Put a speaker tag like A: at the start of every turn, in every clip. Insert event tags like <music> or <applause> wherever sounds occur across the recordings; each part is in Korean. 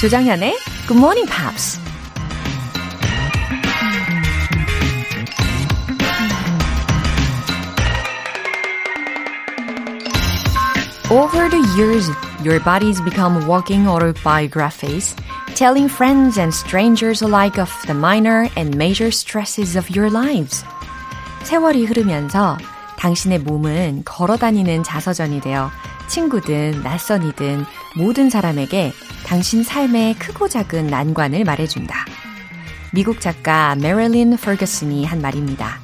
A: 조정현의 Good Morning Pops. Over the years, your bodies become walking autobiographies, telling friends and strangers alike of the minor and major stresses of your lives. 세월이 흐르면서 당신의 몸은 걸어다니는 자서전이 되어 친구든 낯선이든 모든 사람에게 당신 삶의 크고 작은 난관을 말해준다. 미국 작가 메릴린 퍼거슨이 한 말입니다.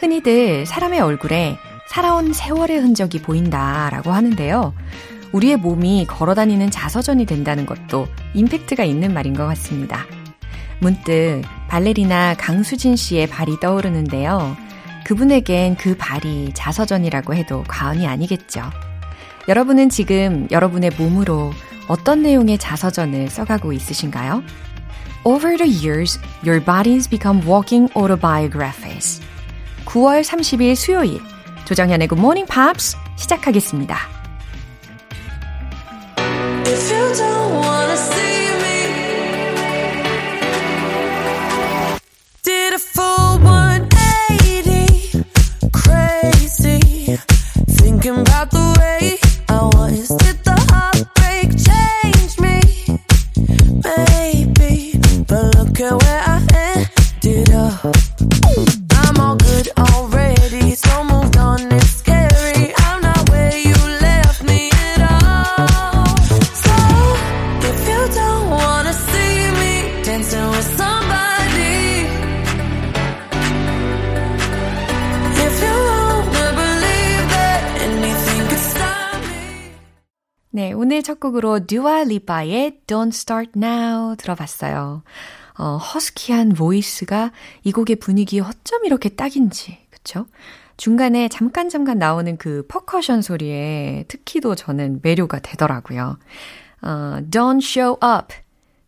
A: 흔히들 사람의 얼굴에 살아온 세월의 흔적이 보인다라고 하는데요. 우리의 몸이 걸어다니는 자서전이 된다는 것도 임팩트가 있는 말인 것 같습니다. 문득 발레리나 강수진 씨의 발이 떠오르는데요. 그분에겐 그 발이 자서전이라고 해도 과언이 아니겠죠. 여러분은 지금 여러분의 몸으로 어떤 내용의 자서전을 써가고 있으신가요? Over the years, your bodies become walking autobiographies. 9월 30일 수요일, 조정현의 Good Morning Pops 시작하겠습니다. 오늘 첫 곡으로 듀아 리파의 Don't Start Now 들어봤어요. 어, 허스키한 보이스가 이 곡의 분위기에 어쩜 이렇게 딱인지, 그쵸? 중간에 잠깐 잠깐 나오는 그 퍼커션 소리에 특히도 저는 매료가 되더라고요. 어, Don't show up.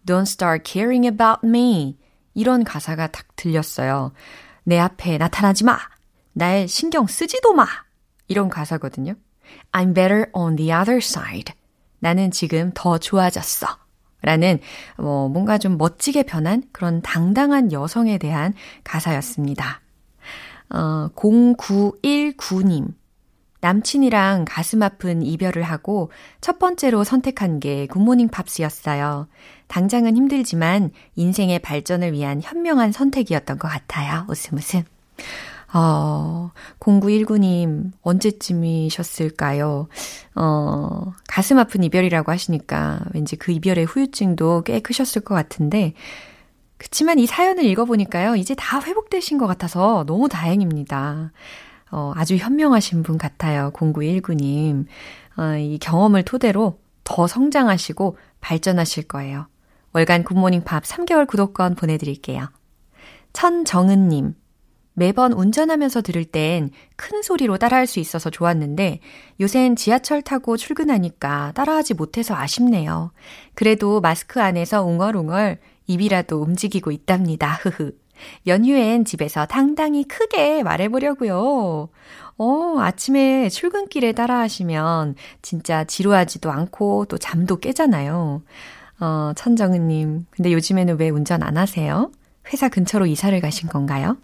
A: Don't start caring about me. 이런 가사가 딱 들렸어요. 내 앞에 나타나지 마. 날 신경 쓰지도 마. 이런 가사거든요. I'm better on the other side. 나는 지금 더 좋아졌어. 라는 뭐 뭔가 좀 멋지게 변한 그런 당당한 여성에 대한 가사였습니다. 어, 0919님. 남친이랑 가슴 아픈 이별을 하고 첫 번째로 선택한 게 굿모닝 팝스였어요. 당장은 힘들지만 인생의 발전을 위한 현명한 선택이었던 것 같아요. 웃음 웃음. 어, 0919님, 언제쯤이셨을까요? 어, 가슴 아픈 이별이라고 하시니까 왠지 그 이별의 후유증도 꽤 크셨을 것 같은데, 그치만 이 사연을 읽어보니까요, 이제 다 회복되신 것 같아서 너무 다행입니다. 어, 아주 현명하신 분 같아요, 0919님. 어, 이 경험을 토대로 더 성장하시고 발전하실 거예요. 월간 굿모닝 팝 3개월 구독권 보내드릴게요. 천정은님, 매번 운전하면서 들을 땐 큰 소리로 따라할 수 있어서 좋았는데 요샌 지하철 타고 출근하니까 따라하지 못해서 아쉽네요. 그래도 마스크 안에서 웅얼웅얼 입이라도 움직이고 있답니다. 흐흐. 연휴엔 집에서 당당히 크게 말해보려고요. 어, 아침에 출근길에 따라하시면 진짜 지루하지도 않고 또 잠도 깨잖아요. 어, 천정은님. 근데 요즘에는 왜 운전 안 하세요? 회사 근처로 이사를 가신 건가요?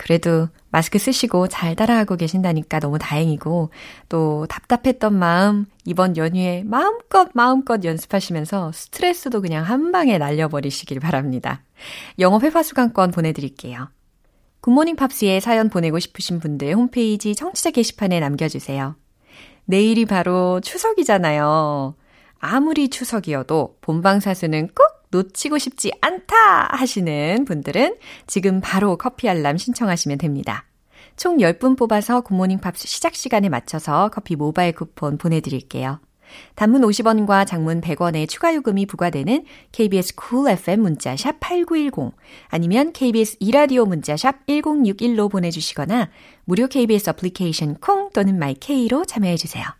A: 그래도 마스크 쓰시고 잘 따라하고 계신다니까 너무 다행이고, 또 답답했던 마음, 이번 연휴에 마음껏 마음껏 연습하시면서 스트레스도 그냥 한 방에 날려버리시길 바랍니다. 영어 회화 수강권 보내드릴게요. 굿모닝 팝스에 사연 보내고 싶으신 분들 홈페이지 청취자 게시판에 남겨주세요. 내일이 바로 추석이잖아요. 아무리 추석이어도 본방사수는 꼭 놓치고 싶지 않다 하시는 분들은 지금 바로 커피 알람 신청하시면 됩니다. 총 10분 뽑아서 굿모닝 팝스 시작 시간에 맞춰서 커피 모바일 쿠폰 보내드릴게요. 단문 50원과 장문 100원의 추가 요금이 부과되는 KBS cool FM 문자 샵 8910 아니면 KBS 이라디오 문자 샵 1061로 보내주시거나 무료 KBS 어플리케이션 콩 또는 마이케이로 참여해주세요.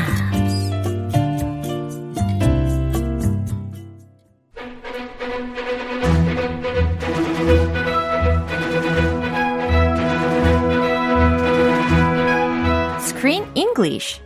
A: English.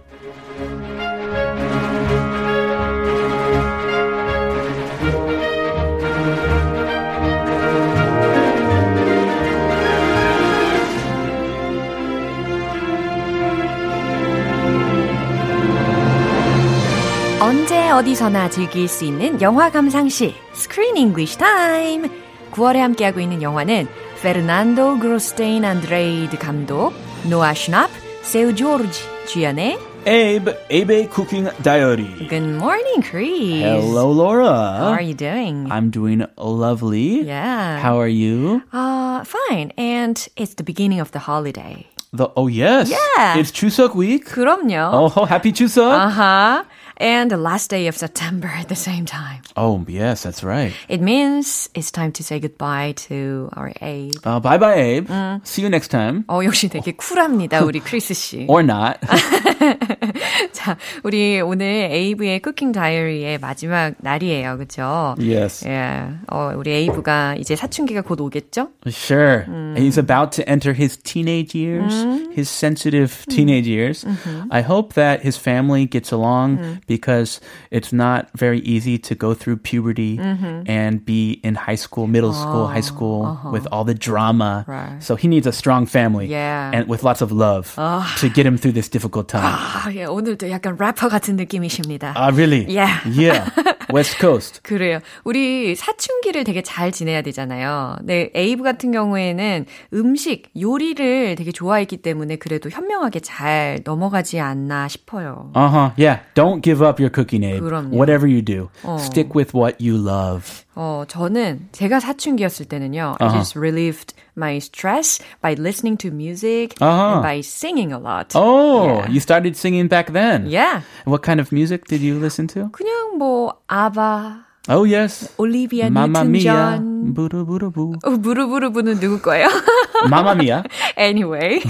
A: 언제 어디서나 즐길 수 있는 영화 감상실 Screen English Time. 9월에 함께하고 있는 영화는 페르난도 그로스테인 안드레이드 감독, 노아 슈납, 세우 조르지 주연의
B: Abe, Abe Cooking Diary.
A: Good morning, Chris.
B: Hello, Laura.
A: How are you doing?
B: I'm doing lovely.
A: Yeah.
B: How are you?
A: Uh, fine. And it's the beginning of the holiday.
B: The, oh, yes.
A: Yeah.
B: It's Chuseok week.
A: 그럼요.
B: Oh, happy Chuseok.
A: Uh-huh. And the last day of September at the same time.
B: oh, yes, that's right.
A: It means it's time to say goodbye to our Abe.
B: Uh, bye bye, Abe. See you next time.
A: 어, 역시 되게 쿨합니다, 우리 크리스 씨.
B: Or not. <laughs> <laughs>
A: 자, 우리 오늘 에이브의 쿠킹 다이어리의 마지막 날이에요. 그죠?
B: yes.
A: 예. 어, 우리 에이브가 이제 사춘기가 곧 오겠죠?
B: Sure. He's about to enter his teenage years, his sensitive teenage years. I hope that his family gets along because it's not very easy to go through puberty and be in high school, middle school, high school with all the drama.
A: Right.
B: So he needs a strong family
A: Yeah.
B: and with lots of love to get him through this difficult time.
A: 아, 예, 오늘 도 약간 래퍼 같은 느낌이십니다.
B: Ah, really?
A: Yeah.
B: Yeah. West Coast.
A: 그래요. 우리 사춘기를 되게 잘 지내야 되잖아요. 네, 에이브 같은 경우에는 음식, 요리를 되게 좋아했기 때문에 그래도 현명하게 잘 넘어가지 않나 싶어요.
B: Uh huh. Yeah. Don't give up your cooking, Abe.
A: 그럼요.
B: Whatever you do, stick with what you love.
A: 어, 저는 제가 사춘기였을 때는요. I just relieved my stress by listening to music
B: 아하.
A: and by singing a lot.
B: Oh,
A: Yeah.
B: you started singing back then.
A: Yeah.
B: What kind of music did you listen to?
A: 그냥 뭐 아바,
B: Oh, yes.
A: 올리비아
B: Mamma
A: 뉴튼
B: Mia.
A: 존.
B: 부르부르부.
A: 어, 무르부르부는 누구 거예요?
B: Mamma Mia.
A: anyway.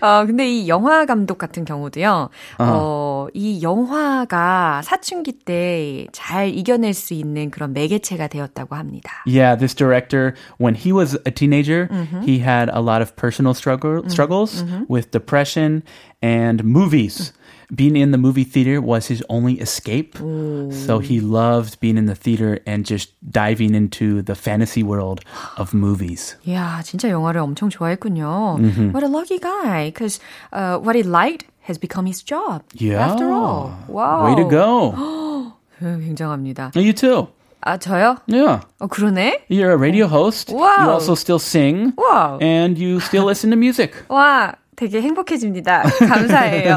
A: 어, 근데 이 영화 감독 같은 경우도요, 어, 이 영화가 사춘기 때 잘 이겨낼 수 있는 그런 매개체가 되었다고 합니다.
B: Yeah, this director, when he was a teenager, he had a lot of personal struggle, struggles with depression and movies. Being in the movie theater was his only escape. So he loved being in the theater and just diving into the fantasy world of movies.
A: 이야, 진짜 영화를 엄청 좋아했군요. What a lucky guy, because uh, what he liked has become his job.
B: Yeah.
A: After all. Wow.
B: Way to go. <gasps>
A: 음, 굉장합니다.
B: You too.
A: 아, 저요?
B: Yeah.
A: 어, 그러네?
B: You're a radio host.
A: Wow.
B: You also still sing.
A: Wow.
B: And you still listen to music. <laughs>
A: 와, 되게 행복해집니다. 감사해요.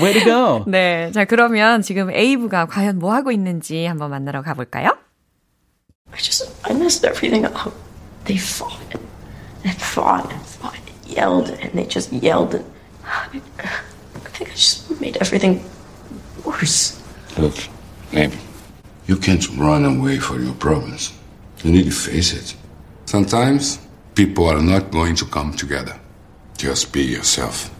B: Way to go.
A: 네, 자 그러면 지금 에이브가 과연 뭐 하고 있는지 한번 만나러 가볼까요?
C: I just, I messed everything up. They fought and fought and fought and yelled and they just yelled and I, I think I just made everything worse.
D: Look, Abe, you can't run away from your problems. You need to face it. Sometimes people are not going to come together. Just be yourself.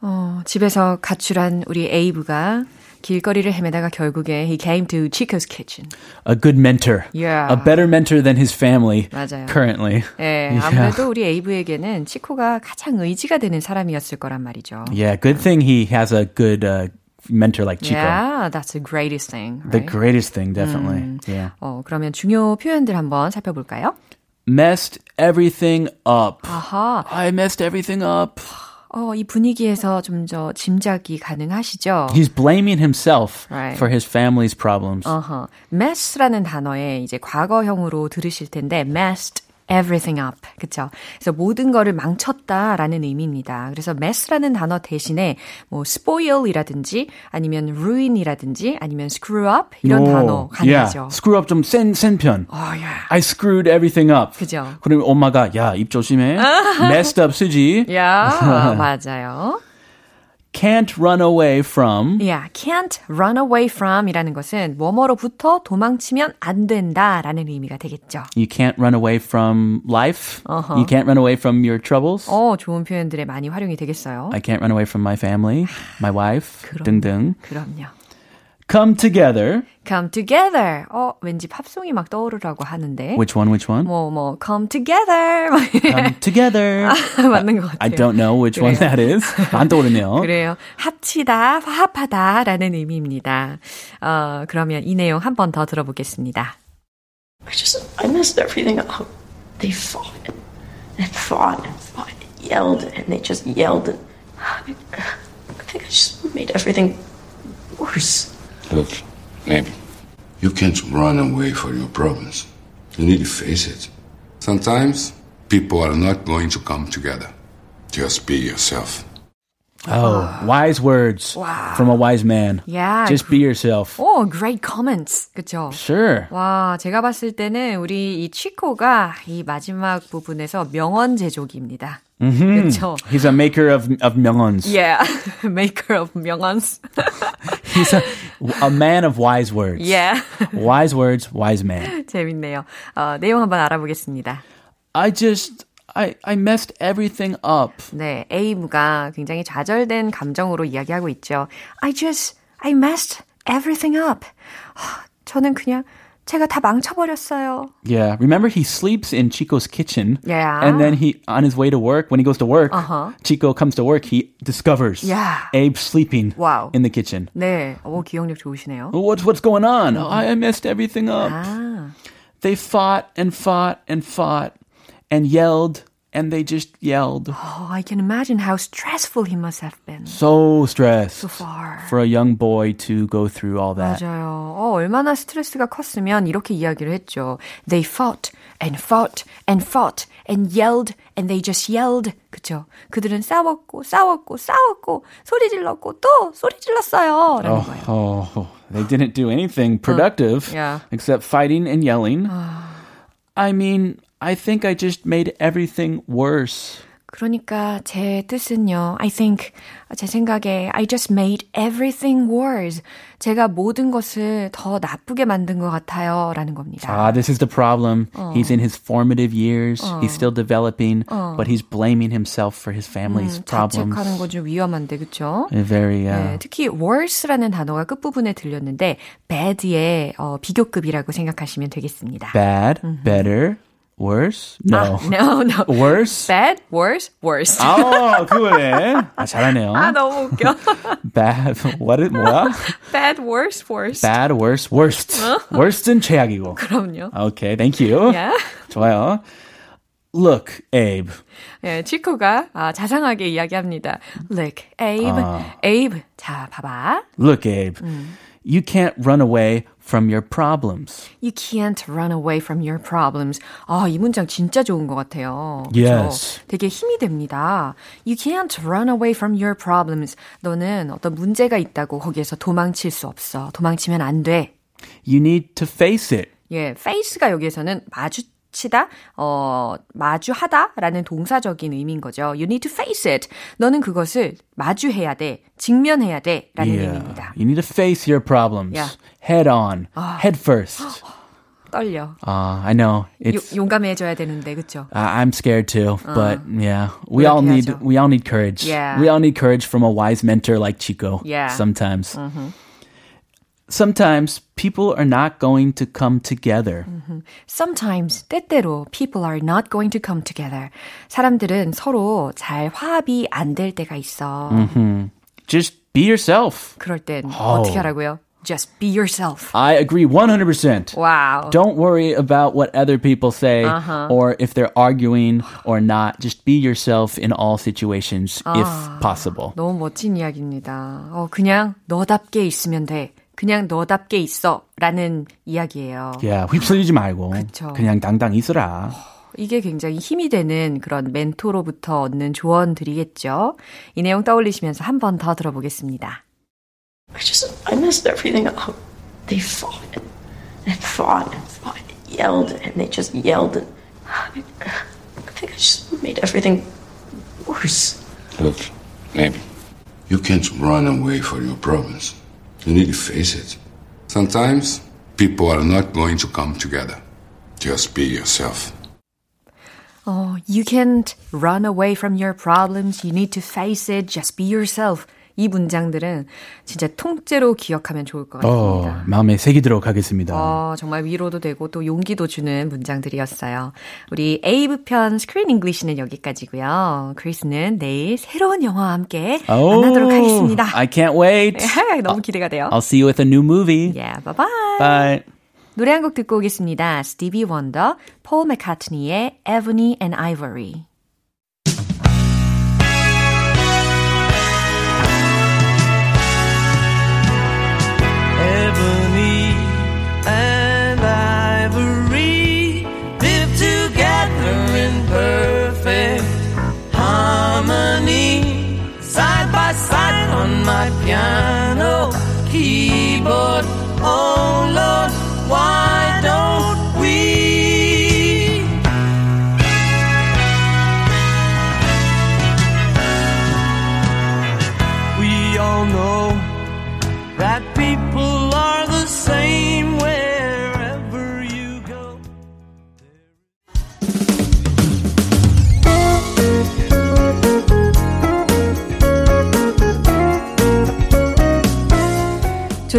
A: 어, 집에서 가출한 우리 에이브가 길거리를 헤매다가 결국에 he came to Chico's kitchen.
B: A good mentor.
A: Yeah.
B: A better mentor than his family
A: 맞아요.
B: currently.
A: 예, 아무래도 우리 에이브에게는 치코가 가장 의지가 되는 사람이었을 거란 말이죠.
B: Yeah, good thing he has a good uh, mentor like Chico.
A: Yeah, that's the greatest thing.
B: The
A: Right?
B: greatest thing, definitely. Yeah.
A: 어, 그러면 중요 표현들 한번 살펴볼까요?
B: Messed everything up.
A: 아하,
B: I messed everything up.
A: 어, 이 분위기에서 좀 더 짐작이 가능하시죠?
B: He's blaming himself
A: Right.
B: for his family's problems.
A: 어허. mess라는 단어에 이제 과거형으로 들으실 텐데 messed everything up. 그쵸? 그래서 모든 거를 망쳤다라는 의미입니다. 그래서 mess라는 단어 대신에 뭐 spoil이라든지 아니면 ruin이라든지 아니면 screw up 이런
B: 오,
A: 단어
B: yeah.
A: 가능하죠.
B: Screw up 좀 센, 센 편.
A: 어, 야.
B: I screwed everything up.
A: 그죠?
B: 그러면 엄마가 야, 입 조심해. <laughs> messed up 쓰지.
A: 야, <laughs> 맞아요.
B: can't run away from
A: Yeah, can't run away from 이라는 것은 뭐뭐로부터 도망치면 안 된다라는 의미가 되겠죠.
B: you can't run away from life.
A: Uh-huh.
B: You can't run away from your troubles.
A: 어, 좋은 표현들에 많이 활용이 되겠어요.
B: I can't run away from my family, my wife,
A: 그럼.
B: 등등.
A: 그럼요.
B: Come together.
A: Come together. 어, 왠지 팝송이 막 떠오르라고 하는데.
B: Which one? Which one?
A: 뭐, 뭐, come together. 막 <laughs>
B: Come together.
A: 맞는 것 같아요.
B: I don't know which one
A: 그래요.
B: that is. 안 떠오르네요.
A: 그래요. <laughs> 합치다, 화합하다라는 의미입니다. 어, 그러면 이 내용 한 번 더 들어보겠습니다.
C: I just, I messed everything up. They fought and fought and fought and yelled and they just yelled and I, I think I just made everything worse.
D: Look, maybe. You can't run away from your problems. You need to face it. Sometimes people are not going to come together. Just be yourself.
B: Oh, wise words from a wise man.
A: Yeah.
B: Just be yourself.
A: 오, great comments. 그쵸?
B: Sure.
A: 와, 제가 봤을 때는 우리 이 치코가 이 마지막 부분에서 명언 제조기입니다. 그쵸?
B: He's a maker of of 명언s.
A: Yeah, <laughs> maker of 명언s. <laughs>
B: He's a, a man of wise words.
A: yeah.
B: Wise words, wise man.
A: 재밌네요. 어, 내용 한번 알아보겠습니다.
B: I just I I messed everything up.
A: 네, 에이브가 굉장히 좌절된 감정으로 이야기하고 있죠. I just, I messed everything up. 하, 저는 그냥 제가 다 망쳐버렸어요.
B: Yeah. Remember he sleeps in Chico's kitchen.
A: Yeah.
B: And then he on his way to work, when he goes to work,
A: Uh-huh.
B: Chico comes to work, he discovers
A: Yeah.
B: Abe sleeping
A: Wow.
B: in the kitchen.
A: 네, 오, 기억력 좋으시네요.
B: What's what's going on? I messed everything up.
A: 아,
B: They fought and fought and fought and yelled and they just yelled.
A: oh, I can imagine how stressful he must have been.
B: So stressed
A: So far.
B: for a young boy to go through all that.
A: 맞아요. 어, 얼마나 스트레스가 컸으면 이렇게 이야기를 했죠. They fought and fought and fought and yelled and they just yelled. 그쵸? 그들은 싸웠고 싸웠고 싸웠고 소리 질렀고 또 소리 질렀어요. 라는
B: Oh,
A: 거예요.
B: oh, they didn't do anything productive
A: yeah.
B: except fighting and yelling. I mean, I think I just made everything worse.
A: 그러니까 제 뜻은요. I think 제 생각에 I just made everything worse. 제가 모든 것을 더 나쁘게 만든 것 같아요라는 겁니다.
B: Ah, this is the problem. He's in his formative years. He's still developing, but he's blaming himself for his family's problems.
A: 자책하는 건 좀 위험한데 그렇죠?
B: Very, uh,
A: 네, 특히 worse라는 단어가 끝부분에 들렸는데 bad의 어, 비교급이라고 생각하시면 되겠습니다.
B: bad, better, worse. No, <laughs>
A: No, no.
B: worse.
A: Bad, worse, worse.
B: 아, 그거네. 아, 잘하네요.
A: 아, <laughs> 너무 웃겨. <laughs>
B: Bad, what is, 뭐야?
A: Bad, worse, worse.
B: Bad, worse, worst. worst은 최악이고.
A: 그럼요.
B: Okay, thank you.
A: Yeah.
B: 좋아요. Look, Abe.
A: 예, 치코가 아, 자상하게 이야기합니다. Look, Abe, Abe. 자, 봐봐.
B: Look, Abe. You can't run away from your problems.
A: You can't run away from your problems. 아, 이 문장 진짜 좋은 것 같아요.
B: Yes.
A: 되게 힘이 됩니다. You can't run away from your problems. 너는 어떤 문제가 있다고 거기에서 도망칠 수 없어. 도망치면 안 돼.
B: You need to face it.
A: 예, face가 여기에서는 마주 치다, 어, 마주하다라는 동사적인 의미인 거죠. You need to face it. 너는 그것을 마주해야 돼, 직면해야 돼라는 의미입니다.
B: You need to face your problems
A: Yeah.
B: head on, head first.
A: 떨려.
B: Uh, I know
A: 요,
B: it's.
A: 용감해져야 되는데, 그렇죠?
B: I- I'm scared too, but yeah, we all need we all need courage.
A: Yeah.
B: We all need courage from a wise mentor like Chico.
A: Yeah.
B: Sometimes. Sometimes people are not going to come together.
A: Sometimes 때때로 people are not going to come together. 사람들은 서로 잘 화합이 안 될 때가 있어.
B: Just be yourself.
A: 그럴 땐 어떻게 하라고요? Just be yourself.
B: I agree 100%.
A: 와우.
B: Don't worry about what other people say
A: Uh-huh.
B: or if they're arguing or not. Just be yourself in all situations if
A: Ah.
B: possible.
A: 너무 멋진 이야기입니다. 어, 그냥 너답게 있으면 돼. 그냥 너답게 있어. 라는 이야기예요.
B: Yeah, 휩쓸리지 말고
A: 그쵸.
B: 그냥 당당히 있어라.
A: 이게 굉장히 힘이 되는 그런 멘토로부터 얻는 조언들이겠죠. 이 내용 떠올리시면서 한 번 더 들어보겠습니다.
C: I just, I messed everything up. They fought and fought and fought and yelled and they just yelled and I, I think I just made everything worse.
D: Look, maybe. You can't run away from your problems. You need to face it. Sometimes people are not going to come together. Just be yourself.
A: Oh, you can't run away from your problems. You need to face it. Just be yourself. 이 문장들은 진짜 통째로 기억하면 좋을 것 같습니다.
B: 어, 마음에 새기도록 하겠습니다.
A: 어, 정말 위로도 되고 또 용기도 주는 문장들이었어요. 우리 에이브 편 Screen English는 여기까지고요. 크리스는 내일 새로운 영화와 함께
B: Oh,
A: 만나도록 하겠습니다.
B: I can't wait. <laughs>
A: 너무 기대가 돼요.
B: I'll see you with a new movie.
A: Yeah, bye bye.
B: Bye.
A: 노래 한 곡 듣고 오겠습니다. 스티비 원더, 폴 맥카트니의 Ebony and Ivory.
E: My piano keyboard oh lord why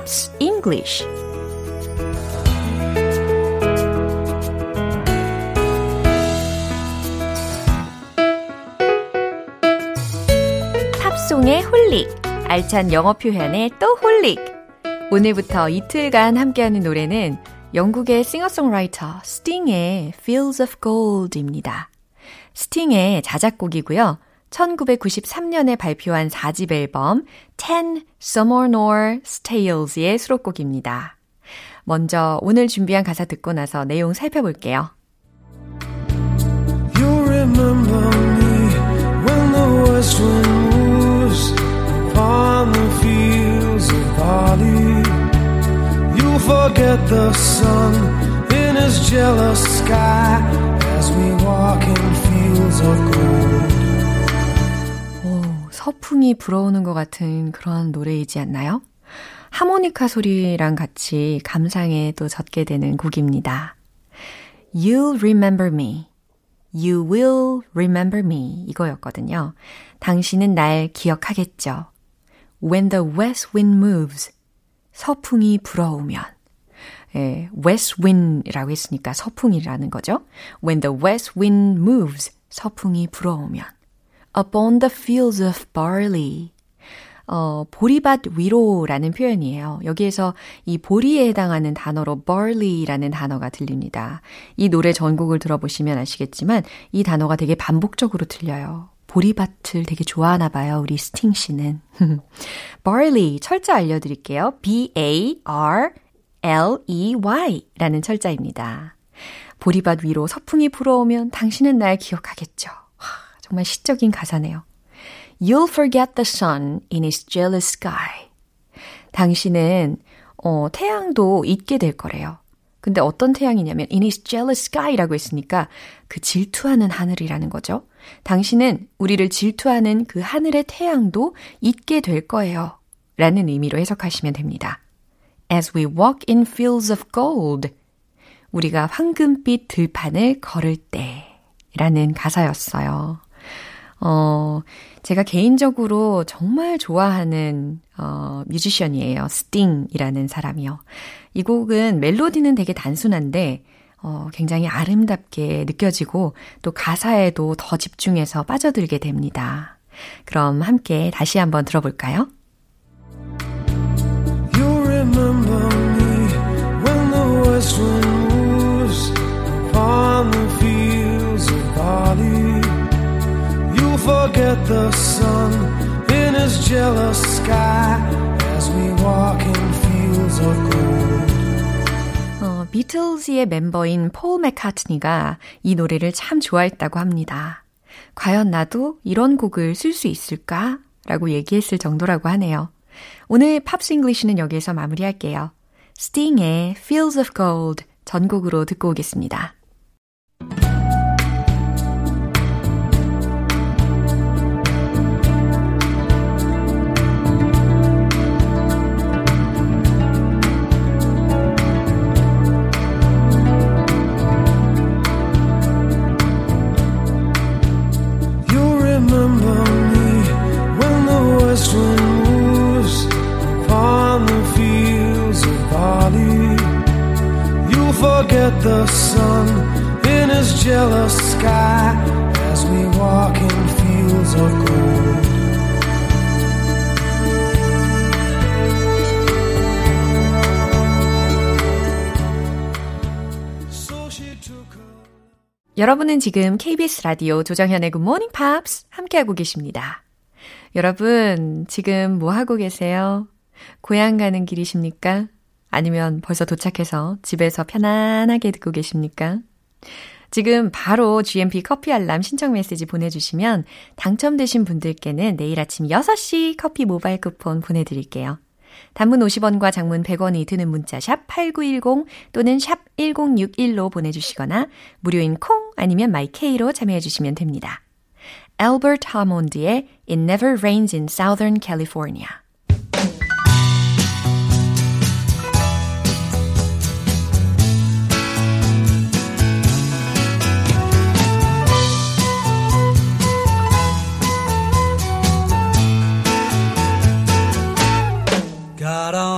A: Pops English 팝송에 holic 알찬 영어 표현에 또 holic 오늘부터 이틀간 함께하는 노래는 영국의 싱어송라이터 스팅의 Fields of Gold입니다. 스팅의 자작곡이고요. 1993년에 발표한 4집 앨범 10 Summer Stales의 수록곡입니다. 먼저 오늘 준비한 가사 듣고 나서 내용 살펴볼게요.
E: You remember me when the west wind moves upon the fields of barley. You forget the sun in his jealous sky as we walk in fields of gold.
A: 오, 서풍이 불어오는 것 같은 그런 노래이지 않나요? 하모니카 소리랑 같이 감상에 또 젖게 되는 곡입니다. You'll remember me. You will remember me. 이거였거든요. 당신은 날 기억하겠죠. When the west wind moves. 서풍이 불어오면. 예, west wind이라고 했으니까 서풍이라는 거죠. When the west wind moves. 서풍이 불어오면. Upon the fields of barley. 어, 보리밭 위로라는 표현이에요. 여기에서 이 보리에 해당하는 단어로 barley라는 단어가 들립니다. 이 노래 전곡을 들어보시면 아시겠지만 이 단어가 되게 반복적으로 들려요. 보리밭을 되게 좋아하나 봐요. 우리 스팅 씨는. <laughs> barley 철자 알려드릴게요. B-A-R-L-E-Y 라는 철자입니다. 보리밭 위로 서풍이 불어오면 당신은 날 기억하겠죠. 와, 정말 시적인 가사네요. You'll forget the sun in his jealous sky. 당신은 어, 태양도 잊게 될 거래요. 근데 어떤 태양이냐면 in his jealous sky라고 했으니까 그 질투하는 하늘이라는 거죠. 당신은 우리를 질투하는 그 하늘의 태양도 잊게 될 거예요. 라는 의미로 해석하시면 됩니다. As we walk in fields of gold. 우리가 황금빛 들판을 걸을 때. 라는 가사였어요. 어, 제가 개인적으로 정말 좋아하는, 어, 뮤지션이에요. 스팅이라는 사람이요. 이 곡은 멜로디는 되게 단순한데, 어, 굉장히 아름답게 느껴지고, 또 가사에도 더 집중해서 빠져들게 됩니다. 그럼 함께 다시 한번 들어볼까요?
E: forget the sun in his jealous sky as we walk in fields of gold. 어,
A: 비틀즈의 멤버인 폴 맥카트니가 이 노래를 참 좋아했다고 합니다. 과연 나도 이런 곡을 쓸 수 있을까? 라고 얘기했을 정도라고 하네요. 오늘 Pops English는 여기에서 마무리할게요. 스팅의 Fields of Gold 전곡으로 듣고 오겠습니다.
E: The sun in his jealous sky as we walk in fields of gold.
A: 여러분은 지금 KBS 라디오 조정현의 Good Morning Pops 함께하고 계십니다. 여러분, 지금 뭐 하고 계세요? 고향 가는 길이십니까? 아니면 벌써 도착해서 집에서 편안하게 듣고 계십니까? 지금 바로 GMP 커피 알람 신청 메시지 보내주시면 당첨되신 분들께는 내일 아침 6시 커피 모바일 쿠폰 보내드릴게요. 단문 50원과 장문 100원이 드는 문자 샵 8910 또는 샵 1061로 보내주시거나 무료인 콩 아니면 마이케이로 참여해주시면 됩니다. Albert Hammond의 It Never Rains in Southern California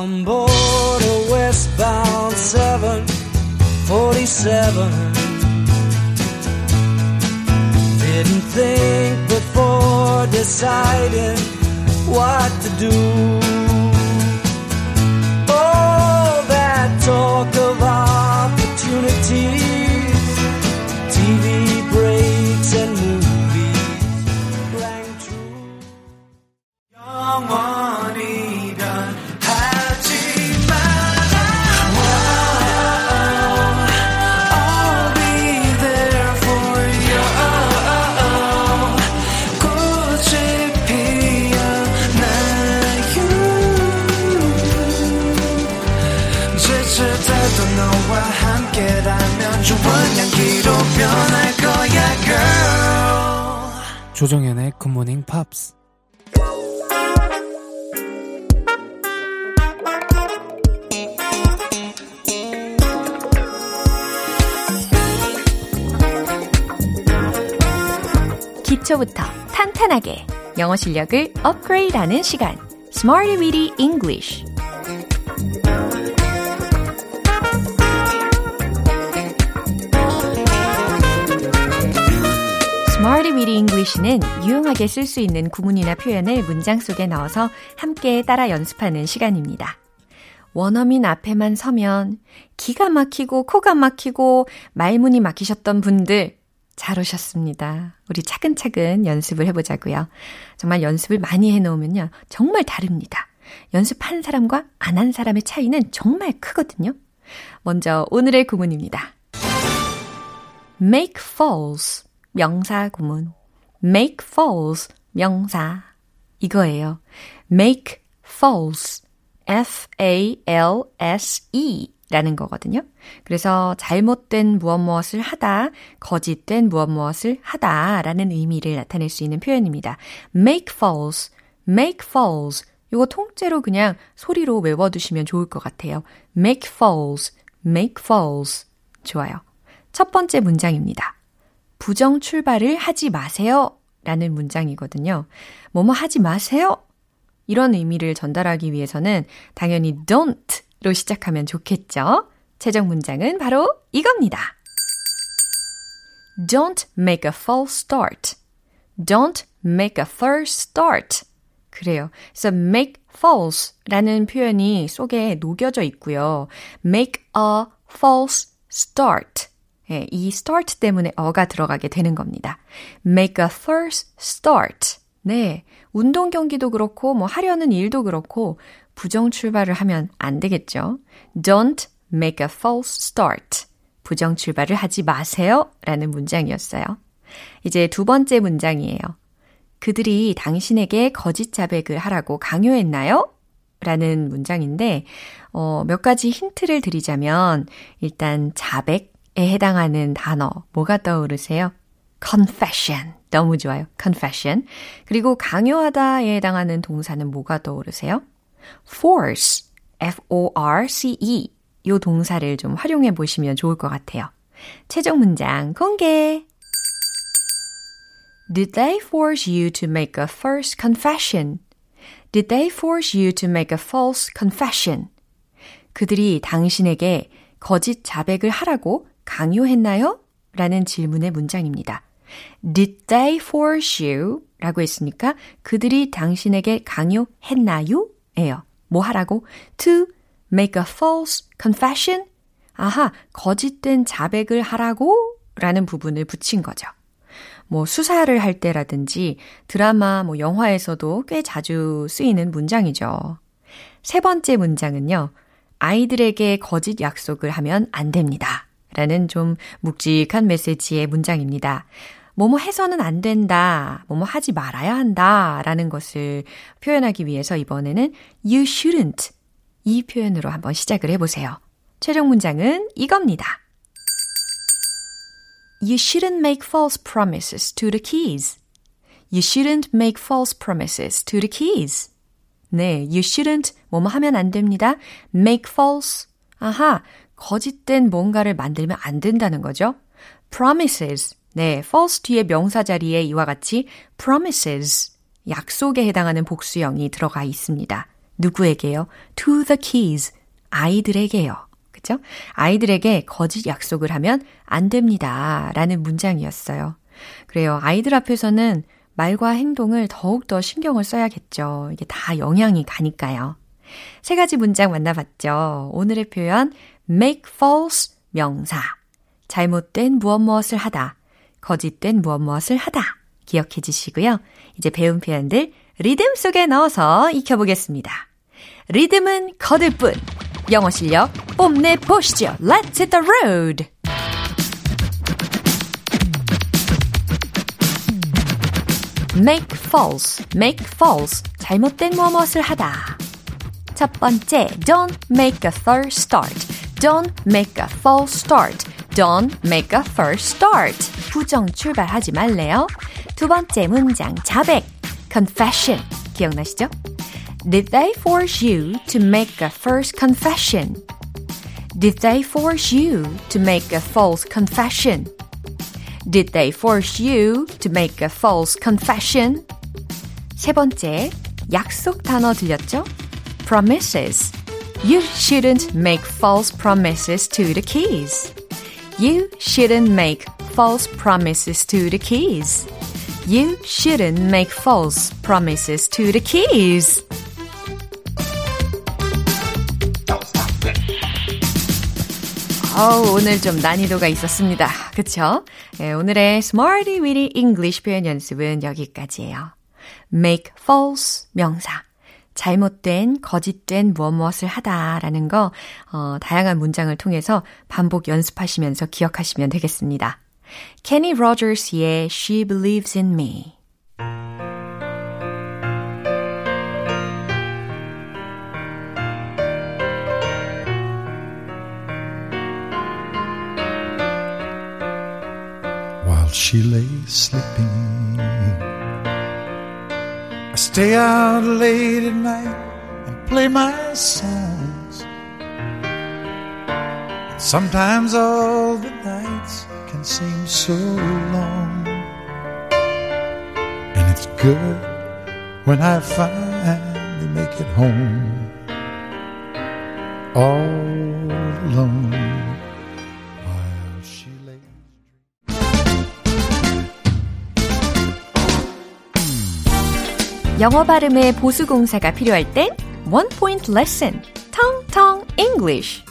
E: on board a westbound 747. Didn't think before deciding what to do. All that talk of opportunities, 조정현의 굿모닝 팝스
A: 기초부터 탄탄하게 영어 실력을 업그레이드하는 시간. Smarty Weedy English Smarty Weedy English는 유용하게 쓸 수 있는 구문이나 표현을 문장 속에 넣어서 함께 따라 연습하는 시간입니다. 원어민 앞에만 서면 기가 막히고 코가 막히고 말문이 막히셨던 분들 잘 오셨습니다. 우리 차근차근 연습을 해보자고요. 정말 연습을 많이 해놓으면요. 정말 다릅니다. 연습한 사람과 안 한 사람의 차이는 정말 크거든요. 먼저 오늘의 구문입니다. make false 명사 구문. make false 명사. 이거예요. make false. F-A-L-S-E 라는 거거든요. 그래서 잘못된 무엇 무엇을 하다, 거짓된 무엇 무엇을 하다 라는 의미를 나타낼 수 있는 표현입니다. make false, make false. 이거 통째로 그냥 소리로 외워두시면 좋을 것 같아요. make false, make false. 좋아요. 첫 번째 문장입니다. 부정 출발을 하지 마세요. 라는 문장이거든요. 뭐뭐 하지 마세요. 이런 의미를 전달하기 위해서는 당연히 don't로 시작하면 좋겠죠. 최종 문장은 바로 이겁니다. Don't make a false start. Don't make a first start. 그래요. 그래서 make false 라는 표현이 속에 녹여져 있고요. make a false start. 예, 이 start 때문에 어가 들어가게 되는 겁니다. make a first start. 네. 운동 경기도 그렇고, 뭐 하려는 일도 그렇고, 부정 출발을 하면 안 되겠죠. Don't make a false start. 부정 출발을 하지 마세요. 라는 문장이었어요. 이제 두 번째 문장이에요. 그들이 당신에게 거짓 자백을 하라고 강요했나요? 라는 문장인데, 어, 몇 가지 힌트를 드리자면, 일단 자백에 해당하는 단어, 뭐가 떠오르세요? confession. 너무 좋아요. confession. 그리고 강요하다에 해당하는 동사는 뭐가 떠오르세요? force. F-O-R-C-E. 요 동사를 좀 활용해 보시면 좋을 것 같아요. 최종 문장 공개! Did they force you to make a first confession? Did they force you to make a false confession? 그들이 당신에게 거짓 자백을 하라고 강요했나요? 라는 질문의 문장입니다. Did they force you? 라고 했으니까 그들이 당신에게 강요했나요? 예요. 뭐 하라고? To make a false confession? 아하, 거짓된 자백을 하라고? 라는 부분을 붙인 거죠. 뭐 수사를 할 때라든지 드라마, 뭐 영화에서도 꽤 자주 쓰이는 문장이죠. 세 번째 문장은요. 아이들에게 거짓 약속을 하면 안 됩니다. 라는 좀 묵직한 메시지의 문장입니다. 뭐뭐 해서는 안 된다, 뭐뭐 하지 말아야 한다 라는 것을 표현하기 위해서 이번에는 you shouldn't 이 표현으로 한번 시작을 해보세요. 최종 문장은 이겁니다. You shouldn't make false promises to the keys. You shouldn't make false promises to the keys. 네, you shouldn't 뭐뭐 하면 안 됩니다. make false. 아하, 거짓된 뭔가를 만들면 안 된다는 거죠. promises. 네, false 뒤에 명사 자리에 이와 같이 promises. 약속에 해당하는 복수형이 들어가 있습니다. 누구에게요? to the keys. 아이들에게요. 그죠? 아이들에게 거짓 약속을 하면 안 됩니다. 라는 문장이었어요. 그래요. 아이들 앞에서는 말과 행동을 더욱더 신경을 써야겠죠. 이게 다 영향이 가니까요. 세 가지 문장 만나봤죠. 오늘의 표현, make false 명사. 잘못된 무엇 무엇을 하다. 거짓된 무엇 무엇을 하다. 기억해 주시고요. 이제 배운 표현들 리듬 속에 넣어서 익혀보겠습니다. 리듬은 거들 뿐. 영어 실력 뽐내 보시죠. Let's hit the road. make false, make false. 잘못된 무엇을 하다. 첫 번째, don't make a first start. Don't make a false start. Don't make a first start. 부정 출발하지 말래요. 두 번째 문장, 자백. confession. 기억나시죠? Did they force you to make a first confession? Did they force you to make a false confession? Did they force you to make a false confession? 세 번째, 약속 단어 들렸죠? promises. You shouldn't make false promises to the keys. You shouldn't make false promises to the keys. You shouldn't make false promises to the keys. 어 오늘 좀 난이도가 있었습니다. 그쵸? 네, 오늘의 Smarty Weedy English 표현 연습은 여기까지예요. make false 명사. 잘못된, 거짓된 무엇 무엇을 하다라는 거, 어, 다양한 문장을 통해서 반복 연습하시면서 기억하시면 되겠습니다. Kenny Rogers의 She Believes in Me.
E: while she lay sleeping. I stay out late at night and play my songs. And sometimes all the nights can seem so long. And it's good when I finally make it home. All alone.
A: 영어 발음의 보수 공사가 필요할 땐 One Point Lesson, Tong Tong English.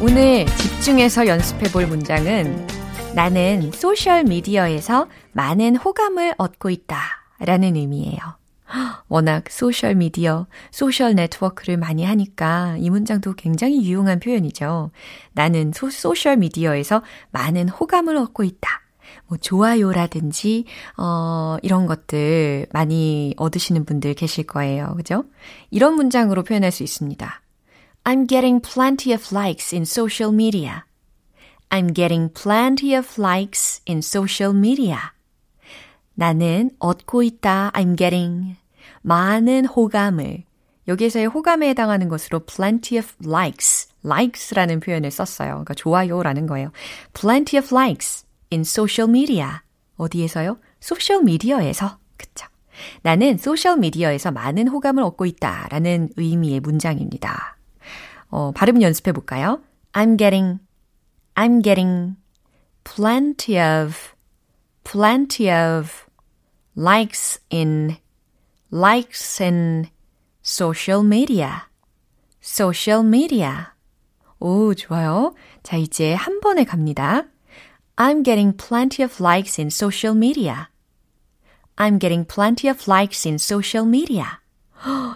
A: 오늘 집중해서 연습해 볼 문장은 나는 소셜 미디어에서 많은 호감을 얻고 있다 라는 의미예요. 워낙 소셜 미디어, 소셜 네트워크를 많이 하니까 이 문장도 굉장히 유용한 표현이죠. 나는 소, 소셜 미디어에서 많은 호감을 얻고 있다. 뭐 좋아요라든지 어 이런 것들 많이 얻으시는 분들 계실 거예요. 그죠? 이런 문장으로 표현할 수 있습니다. I'm getting plenty of likes in social media. I'm getting plenty of likes in social media. 나는 얻고 있다. I'm getting 많은 호감을 여기에서의 호감에 해당하는 것으로 plenty of likes, likes라는 표현을 썼어요. 그러니까 좋아요라는 거예요. plenty of likes in social media. 어디에서요? 소셜 미디어에서. 그쵸. 나는 소셜 미디어에서 많은 호감을 얻고 있다 라는 의미의 문장입니다. 어, 발음 연습해 볼까요? I'm getting, I'm getting plenty of, plenty of likes in, likes in social media. social media. 오, 좋아요. 자, 이제 한 번에 갑니다. I'm getting plenty of likes in social media. I'm getting plenty of likes in social media.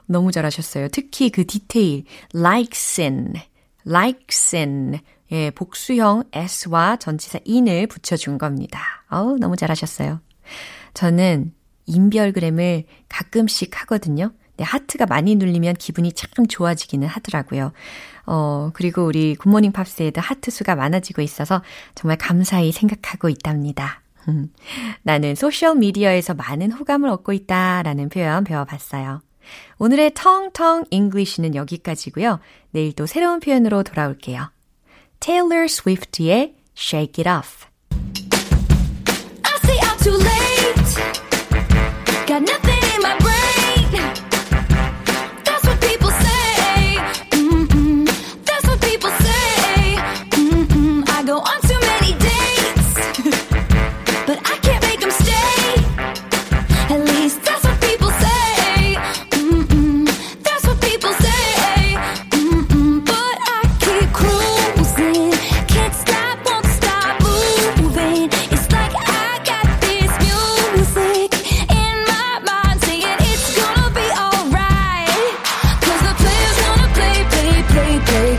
A: 너무 잘하셨어요. 특히 그 디테일, likes in, likes in. 예, 복수형 s와 전치사 in을 붙여준 겁니다. 어우, 너무 잘하셨어요. 저는 인별그램을 가끔씩 하거든요. 네, 하트가 많이 눌리면 기분이 참 좋아지기는 하더라고요. 어, 그리고 우리 굿모닝 팝스에도 하트 수가 많아지고 있어서 정말 감사히 생각하고 있답니다. <laughs> 나는 소셜미디어에서 많은 호감을 얻고 있다 라는 표현 배워봤어요. 오늘의 텅텅 잉글리시는 여기까지고요. 내일 또 새로운 표현으로 돌아올게요. Taylor Swift의 Shake It Off.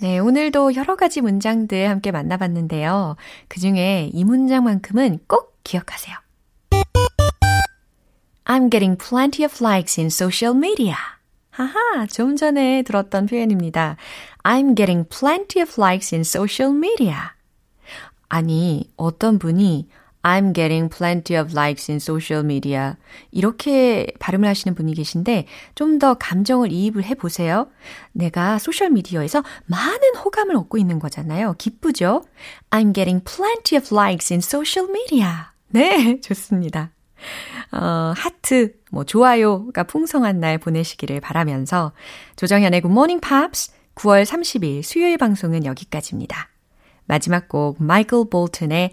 A: 네, 오늘도 여러 가지 문장들 함께 만나봤는데요. 그 중에 이 문장만큼은 꼭 기억하세요. I'm getting plenty of likes in social media. 하하, 좀 전에 들었던 표현입니다. I'm getting plenty of likes in social media. 아니, 어떤 분이 I'm getting plenty of likes in social media. 이렇게 발음을 하시는 분이 계신데 좀 더 감정을 이입을 해 보세요. 내가 소셜 미디어에서 많은 호감을 얻고 있는 거잖아요. 기쁘죠? I'm getting plenty of likes in social media. 네, <laughs> 좋습니다. 어, 하트, 뭐, 좋아요가 풍성한 날 보내시기를 바라면서 조정현의 Good Morning Pops 9월 30일 수요일 방송은 여기까지입니다. 마지막 곡 마이클 볼튼의